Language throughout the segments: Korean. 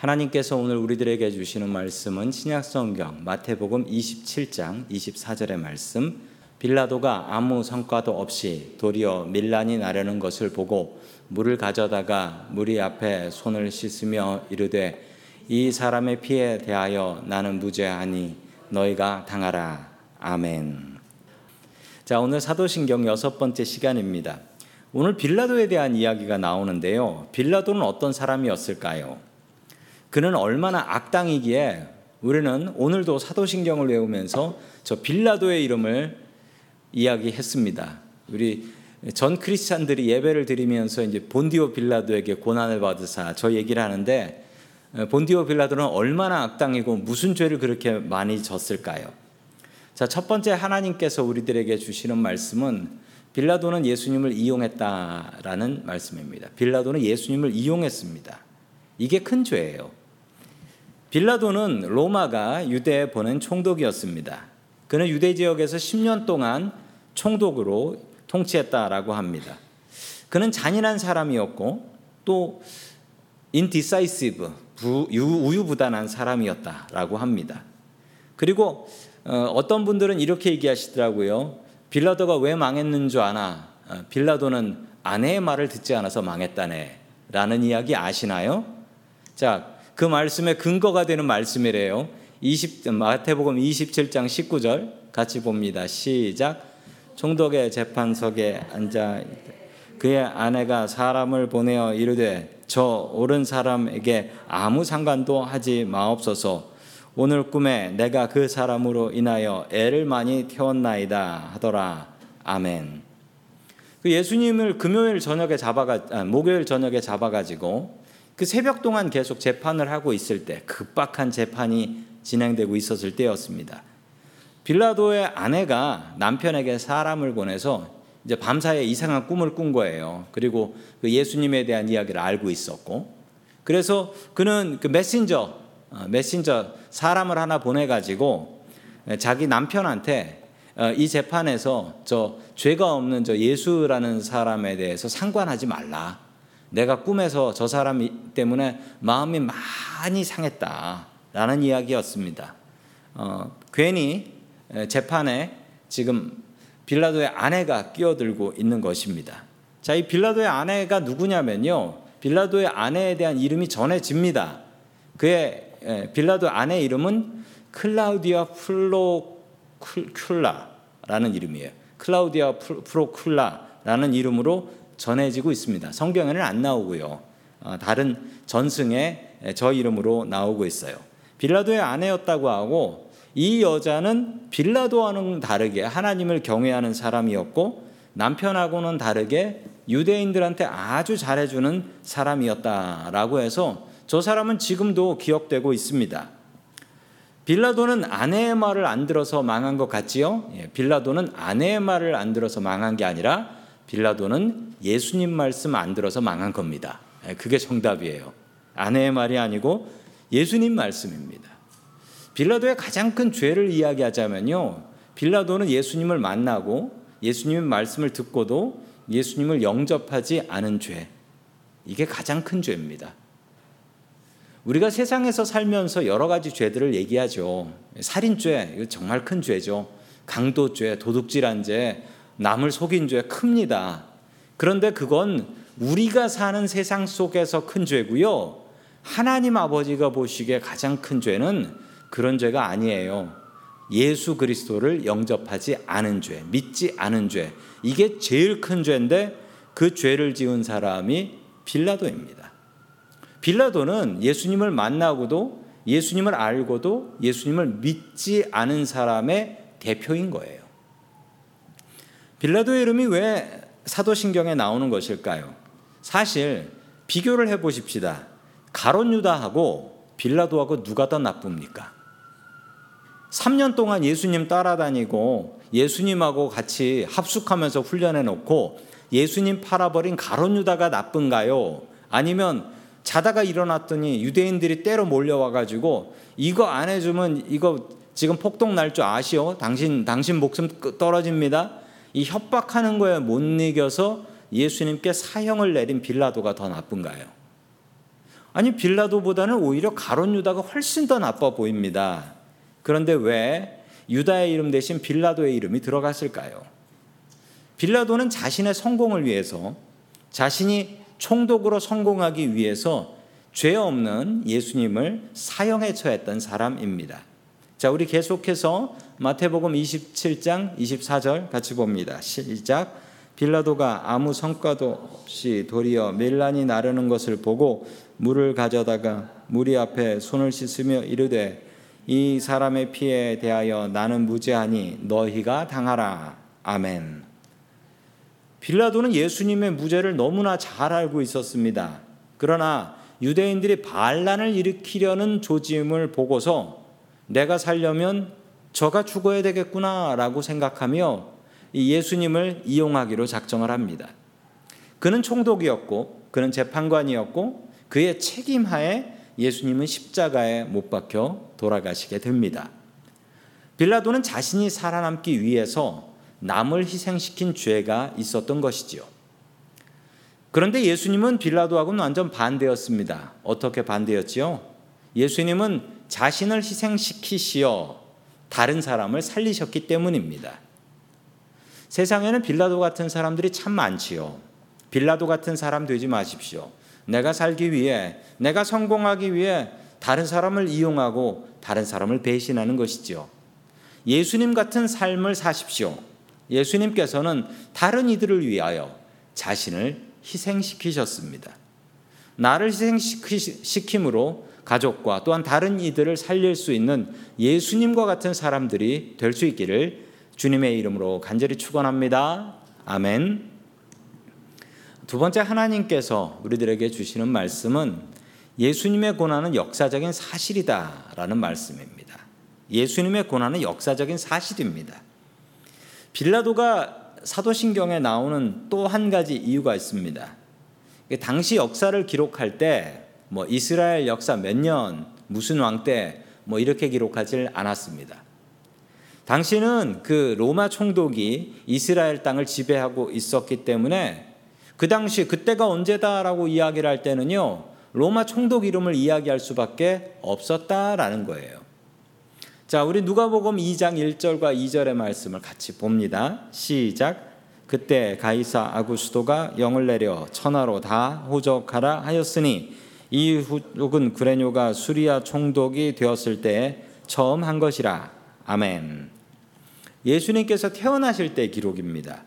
하나님께서 오늘 우리들에게 주시는 말씀은 신약성경 마태복음 27장 24절의 말씀 빌라도가 아무 성과도 없이 도리어 밀란이 나려는 것을 보고 물을 가져다가 무리 앞에 손을 씻으며 이르되 이 사람의 피에 대하여 나는 무죄하니 너희가 당하라 아멘. 자 오늘 사도신경 여섯 번째 시간입니다. 오늘 빌라도에 대한 이야기가 나오는데요. 빌라도는 어떤 사람이었을까요? 그는 얼마나 악당이기에 우리는 오늘도 사도신경을 외우면서 저 빌라도의 이름을 이야기했습니다. 우리 전 크리스찬들이 예배를 드리면서 이제 본디오 빌라도에게 고난을 받으사 저 얘기를 하는데 본디오 빌라도는 얼마나 악당이고 무슨 죄를 그렇게 많이 졌을까요? 자, 첫 번째 하나님께서 우리들에게 주시는 말씀은 빌라도는 예수님을 이용했다라는 말씀입니다. 빌라도는 예수님을 이용했습니다. 이게 큰 죄예요. 빌라도는 로마가 유대에 보낸 총독이었습니다. 그는 유대 지역에서 10년 동안 총독으로 통치했다라고 합니다. 그는 잔인한 사람이었고 또 indecisive, 우유부단한 사람이었다라고 합니다. 그리고 어, 어떤 분들은 이렇게 얘기하시더라고요. 빌라도가 왜 망했는 줄 아나? 어, 빌라도는 아내의 말을 듣지 않아서 망했다네. 라는 이야기 아시나요? 자, 그 말씀의 근거가 되는 말씀이래요. 20, 마태복음 27장 19절 같이 봅니다. 시작. 총독의 재판석에 앉아 그의 아내가 사람을 보내어 이르되 저 옳은 사람에게 아무 상관도 하지 마옵소서. 오늘 꿈에 내가 그 사람으로 인하여 애를 많이 태웠나이다 하더라. 아멘. 그 예수님을 금요일 저녁에 잡아가 아, 목요일 저녁에 잡아가지고 그 새벽 동안 계속 재판을 하고 있을 때 급박한 재판이 진행되고 있었을 때였습니다. 빌라도의 아내가 남편에게 사람을 보내서 이제 밤사이에 이상한 꿈을 꾼 거예요. 그리고 그 예수님에 대한 이야기를 알고 있었고, 그래서 그는 그 메신저, 어, 메신저 사람을 하나 보내가지고 자기 남편한테 어, 이 재판에서 저 죄가 없는 저 예수라는 사람에 대해서 상관하지 말라. 내가 꿈에서 저 사람 때문에 마음이 많이 상했다라는 이야기였습니다. 어, 괜히 재판에 지금 빌라도의 아내가 끼어들고 있는 것입니다. 자, 이 빌라도의 아내가 누구냐면요. 빌라도의 아내에 대한 이름이 전해집니다. 그의 빌라도 아내 이름은 클라우디아 플로쿨라라는 이름이에요. 클라우디아 프로쿨라라는 이름으로 전해지고 있습니다. 성경에는 안 나오고요. 어, 다른 전승에 저 이름으로 나오고 있어요. 빌라도의 아내였다고 하고 이 여자는 빌라도와는 다르게 하나님을 경외하는 사람이었고 남편하고는 다르게 유대인들한테 아주 잘해주는 사람이었다라고 해서 저 사람은 지금도 기억되고 있습니다. 빌라도는 아내의 말을 안 들어서 망한 것 같지요? 예, 빌라도는 아내의 말을 안 들어서 망한 게 아니라 빌라도는 예수님 말씀 안 들어서 망한 겁니다. 예, 그게 정답이에요. 아내의 말이 아니고 예수님 말씀입니다. 빌라도의 가장 큰 죄를 이야기하자면요. 빌라도는 예수님을 만나고 예수님의 말씀을 듣고도 예수님을 영접하지 않은 죄. 이게 가장 큰 죄입니다. 우리가 세상에서 살면서 여러 가지 죄들을 얘기하죠. 살인죄, 이거 정말 큰 죄죠. 강도죄, 도둑질한 죄, 남을 속인 죄 큽니다. 그런데 그건 우리가 사는 세상 속에서 큰 죄고요. 하나님 아버지가 보시기에 가장 큰 죄는 그런 죄가 아니에요. 예수 그리스도를 영접하지 않은 죄, 믿지 않은 죄. 이게 제일 큰 죄인데 그 죄를 지은 사람이 빌라도입니다. 빌라도는 예수님을 만나고도 예수님을 알고도 예수님을 믿지 않은 사람의 대표인 거예요. 빌라도의 이름이 왜 사도신경에 나오는 것일까요? 사실 비교를 해 보십시다. 가론 유다하고 빌라도하고 누가 더 나쁩니까? 3년 동안 예수님 따라다니고 예수님하고 같이 합숙하면서 훈련해 놓고 예수님 팔아버린 가론 유다가 나쁜가요? 아니면 자다가 일어났더니 유대인들이 때로 몰려와 가지고 이거 안 해주면 이거 지금 폭동 날 줄 아시오? 당신 당신 목숨 떨어집니다. 이 협박하는 거에 못 이겨서 예수님께 사형을 내린 빌라도가 더 나쁜가요? 아니 빌라도보다는 오히려 가론 유다가 훨씬 더 나빠 보입니다. 그런데 왜 유다의 이름 대신 빌라도의 이름이 들어갔을까요? 빌라도는 자신의 성공을 위해서 자신이 총독으로 성공하기 위해서 죄 없는 예수님을 사형에 처했던 사람입니다. 자, 우리 계속해서 마태복음 27장 24절 같이 봅니다. 시작. 빌라도가 아무 성과도 없이 도리어 밀란이 나르는 것을 보고 물을 가져다가 무리 앞에 손을 씻으며 이르되 이 사람의 피에 대하여 나는 무죄하니 너희가 당하라. 아멘. 빌라도는 예수님의 무죄를 너무나 잘 알고 있었습니다. 그러나 유대인들이 반란을 일으키려는 조짐을 보고서 내가 살려면 저가 죽어야 되겠구나라고 생각하며 예수님을 이용하기로 작정을 합니다. 그는 총독이었고 그는 재판관이었고 그의 책임하에 예수님은 십자가에 못 박혀 돌아가시게 됩니다. 빌라도는 자신이 살아남기 위해서 남을 희생시킨 죄가 있었던 것이지요. 그런데 예수님은 빌라도하고는 완전 반대였습니다. 어떻게 반대였지요? 예수님은 자신을 희생시키시어 다른 사람을 살리셨기 때문입니다. 세상에는 빌라도 같은 사람들이 참 많지요. 빌라도 같은 사람 되지 마십시오. 내가 살기 위해, 내가 성공하기 위해 다른 사람을 이용하고 다른 사람을 배신하는 것이지요. 예수님 같은 삶을 사십시오. 예수님께서는 다른 이들을 위하여 자신을 희생시키셨습니다. 나를 희생시킴으로 가족과 또한 다른 이들을 살릴 수 있는 예수님과 같은 사람들이 될 수 있기를 주님의 이름으로 간절히 축원합니다. 아멘. 두 번째 하나님께서 우리들에게 주시는 말씀은 예수님의 고난은 역사적인 사실이다라는 말씀입니다. 예수님의 고난은 역사적인 사실입니다. 빌라도가 사도신경에 나오는 또 한 가지 이유가 있습니다. 당시 역사를 기록할 때 뭐 이스라엘 역사 몇 년, 무슨 왕 때 뭐 이렇게 기록하지 않았습니다. 당시는 그 로마 총독이 이스라엘 땅을 지배하고 있었기 때문에 그 당시 그때가 언제다라고 이야기를 할 때는요. 로마 총독 이름을 이야기할 수밖에 없었다라는 거예요. 자, 우리 누가복음 2장 1절과 2절의 말씀을 같이 봅니다. 시작. 그때 가이사 아구스도가 영을 내려 천하로 다 호적하라 하였으니 이 후족은 그레뇨가 수리아 총독이 되었을 때 처음 한 것이라. 아멘. 예수님께서 태어나실 때 기록입니다.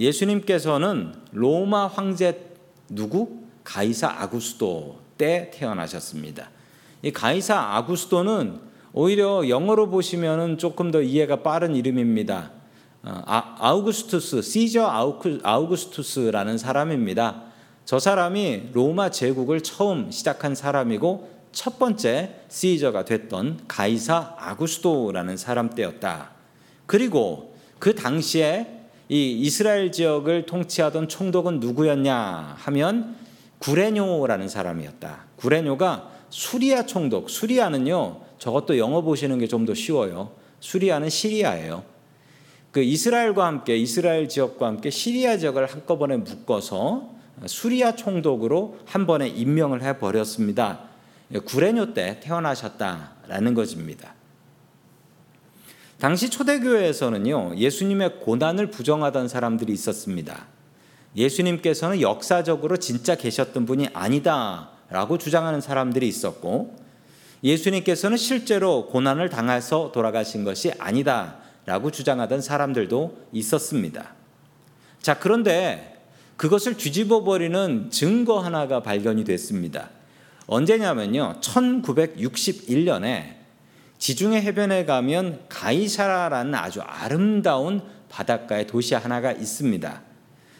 예수님께서는 로마 황제 누구? 가이사 아구스도 때 태어나셨습니다. 이 가이사 아구스도는 오히려 영어로 보시면은 조금 더 이해가 빠른 이름입니다. 어, 아, 아우구스투스, 시저 아우구스투스라는 사람입니다. 저 사람이 로마 제국을 처음 시작한 사람이고 첫 번째 시저가 됐던 가이사 아구스도라는 사람 때였다. 그리고 그 당시에 이 이스라엘 지역을 통치하던 총독은 누구였냐 하면 구레뇨라는 사람이었다. 구레뇨가 수리아 총독, 수리아는요 저것도 영어 보시는 게 좀 더 쉬워요. 수리아는 시리아예요. 그 이스라엘과 함께 이스라엘 지역과 함께 시리아 지역을 한꺼번에 묶어서 수리아 총독으로 한 번에 임명을 해 버렸습니다. 구레뇨 때 태어나셨다라는 것입니다. 당시 초대교회에서는요, 예수님의 고난을 부정하던 사람들이 있었습니다. 예수님께서는 역사적으로 진짜 계셨던 분이 아니다라고 주장하는 사람들이 있었고, 예수님께서는 실제로 고난을 당해서 돌아가신 것이 아니다 라고 주장하던 사람들도 있었습니다. 자, 그런데 그것을 뒤집어 버리는 증거 하나가 발견이 됐습니다. 언제냐면요. 1961년에 지중해 해변에 가면 가이사라라는 아주 아름다운 바닷가의 도시 하나가 있습니다.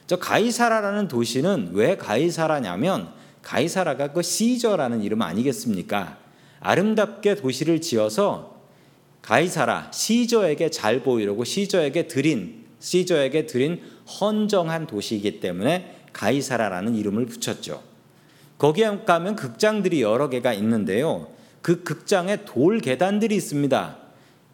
저 가이사라라는 도시는 왜 가이사라냐면 가이사라가 그 시저라는 이름 아니겠습니까? 아름답게 도시를 지어서 가이사라 시저에게 잘 보이려고 시저에게 드린 시저에게 드린 헌정한 도시이기 때문에 가이사라라는 이름을 붙였죠. 거기에 가면 극장들이 여러 개가 있는데요. 그 극장에 돌 계단들이 있습니다.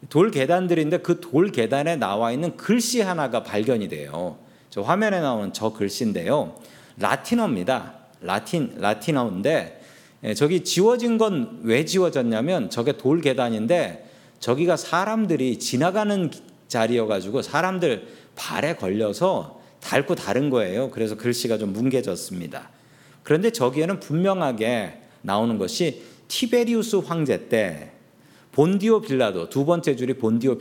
돌 계단들인데 그 돌 계단에 나와 있는 글씨 하나가 발견이 돼요. 저 화면에 나오는 저 글씨인데요. 라틴어입니다. 라틴 라틴어인데 예, 저기 지워진 건 왜 지워졌냐면 저게 돌 계단인데 저기가 사람들이 지나가는 자리여가지고 사람들 발에 걸려서 닳고 다른 거예요. 그래서 글씨가 좀 뭉개졌습니다. 그런데 저기에는 분명하게 나오는 것이 티베리우스 황제 때 본디오 빌라도 두 번째 줄이 본디오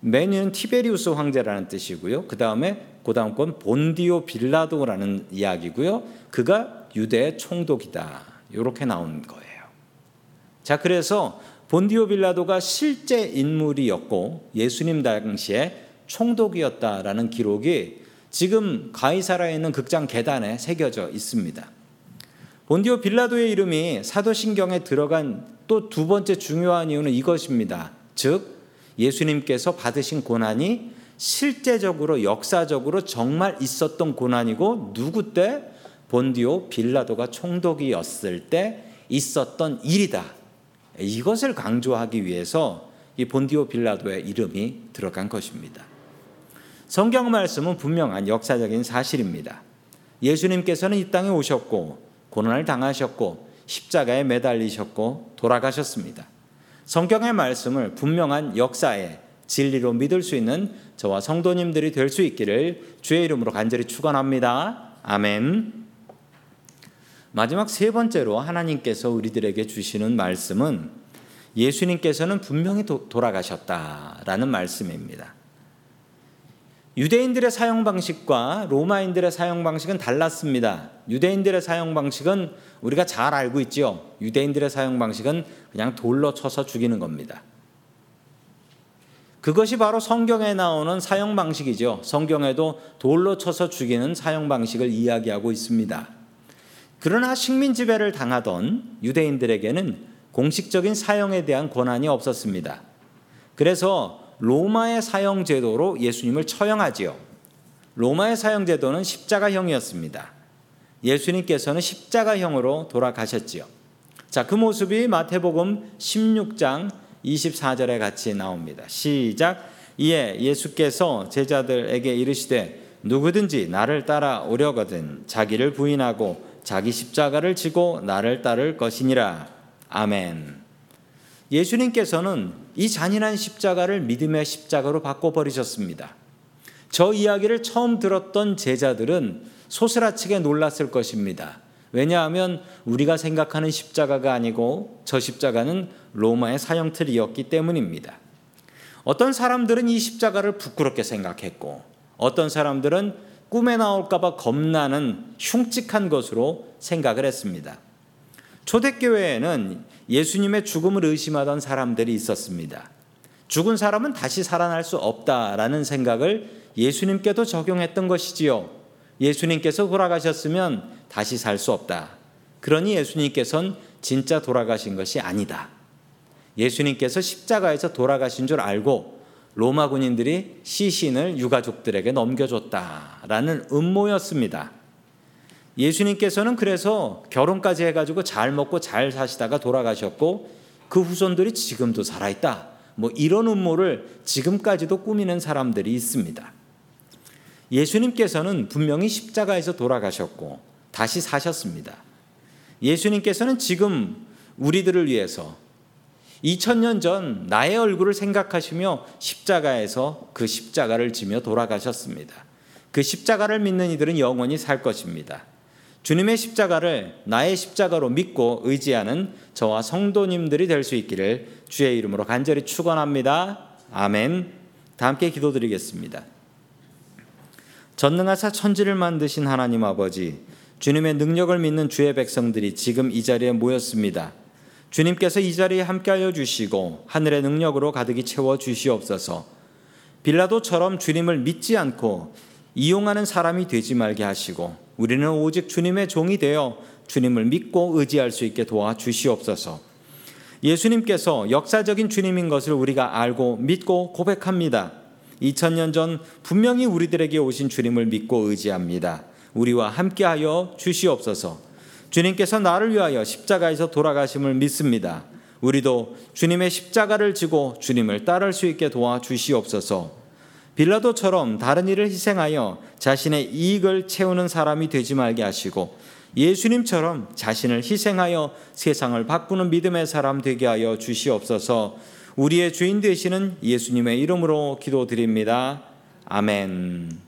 메뉴는 티베리우스 황제라는 뜻이고요. 그 다음에 그 다음 건 본디오 빌라도라는 이야기고요. 그가 유대의 총독이다. 이렇게 나온 거예요. 자, 그래서 본디오 빌라도가 실제 인물이었고 예수님 당시에 총독이었다라는 기록이 지금 가이사라에 있는 극장 계단에 새겨져 있습니다. 본디오 빌라도의 이름이 사도신경에 들어간 또 두 번째 중요한 이유는 이것입니다. 즉 예수님께서 받으신 고난이 실제적으로 역사적으로 정말 있었던 고난이고 누구 때 본디오 빌라도가 총독이었을 때 있었던 일이다. 이것을 강조하기 위해서 이 본디오 빌라도의 이름이 들어간 것입니다. 성경 말씀은 분명한 역사적인 사실입니다. 예수님께서는 이 땅에 오셨고 고난을 당하셨고 십자가에 매달리셨고 돌아가셨습니다. 성경의 말씀을 분명한 역사의 진리로 믿을 수 있는 저와 성도님들이 될 수 있기를 주의 이름으로 간절히 축원합니다. 아멘. 마지막 세 번째로 하나님께서 우리들에게 주시는 말씀은 예수님께서는 분명히 도, 돌아가셨다라는 말씀입니다. 유대인들의 사용 방식과 로마인들의 사용 방식은 달랐습니다. 유대인들의 사용 방식은 우리가 잘 알고 있지요. 유대인들의 사용 방식은 그냥 돌로 쳐서 죽이는 겁니다. 그것이 바로 성경에 나오는 사용 방식이죠. 성경에도 돌로 쳐서 죽이는 사용 방식을 이야기하고 있습니다. 그러나 식민 지배를 당하던 유대인들에게는 공식적인 사형에 대한 권한이 없었습니다. 그래서 로마의 사형 제도로 예수님을 처형하지요. 로마의 사형 제도는 십자가형이었습니다. 예수님께서는 십자가형으로 돌아가셨지요. 자, 그 모습이 마태복음 16장 24절에 같이 나옵니다. 시작. 이에 예수께서 제자들에게 이르시되 누구든지 나를 따라 오려거든 자기를 부인하고 자기 십자가를 지고 나를 따를 것이니라. 아멘. 예수님께서는 이 잔인한 십자가를 믿음의 십자가로 바꿔버리셨습니다. 저 이야기를 처음 들었던 제자들은 소스라치게 놀랐을 것입니다. 왜냐하면 우리가 생각하는 십자가가 아니고 저 십자가는 로마의 사형틀이었기 때문입니다. 어떤 사람들은 이 십자가를 부끄럽게 생각했고 어떤 사람들은 꿈에 나올까봐 겁나는 흉측한 것으로 생각을 했습니다. 초대교회에는 예수님의 죽음을 의심하던 사람들이 있었습니다. 죽은 사람은 다시 살아날 수 없다라는 생각을 예수님께도 적용했던 것이지요. 예수님께서 돌아가셨으면 다시 살 수 없다. 그러니 예수님께서는 진짜 돌아가신 것이 아니다. 예수님께서 십자가에서 돌아가신 줄 알고 로마 군인들이 시신을 유가족들에게 넘겨줬다라는 음모였습니다. 예수님께서는 그래서 결혼까지 해가지고 잘 먹고 잘 사시다가 돌아가셨고 그 후손들이 지금도 살아있다. 뭐 이런 음모를 지금까지도 꾸미는 사람들이 있습니다. 예수님께서는 분명히 십자가에서 돌아가셨고 다시 사셨습니다. 예수님께서는 지금 우리들을 위해서 2000년 전 나의 얼굴을 생각하시며 십자가에서 그 십자가를 지며 돌아가셨습니다. 그 십자가를 믿는 이들은 영원히 살 것입니다. 주님의 십자가를 나의 십자가로 믿고 의지하는 저와 성도님들이 될 수 있기를 주의 이름으로 간절히 축원합니다. 아멘. 다 함께 기도드리겠습니다. 전능하사 천지를 만드신 하나님 아버지, 주님의 능력을 믿는 주의 백성들이 지금 이 자리에 모였습니다. 주님께서 이 자리에 함께하여 주시고 하늘의 능력으로 가득히 채워 주시옵소서. 빌라도처럼 주님을 믿지 않고 이용하는 사람이 되지 말게 하시고 우리는 오직 주님의 종이 되어 주님을 믿고 의지할 수 있게 도와 주시옵소서. 예수님께서 역사적인 주님인 것을 우리가 알고 믿고 고백합니다. 2000년 전 분명히 우리들에게 오신 주님을 믿고 의지합니다. 우리와 함께하여 주시옵소서. 주님께서 나를 위하여 십자가에서 돌아가심을 믿습니다. 우리도 주님의 십자가를 지고 주님을 따를 수 있게 도와 주시옵소서. 빌라도처럼 다른 일을 희생하여 자신의 이익을 채우는 사람이 되지 말게 하시고 예수님처럼 자신을 희생하여 세상을 바꾸는 믿음의 사람 되게 하여 주시옵소서. 우리의 주인 되시는 예수님의 이름으로 기도드립니다. 아멘.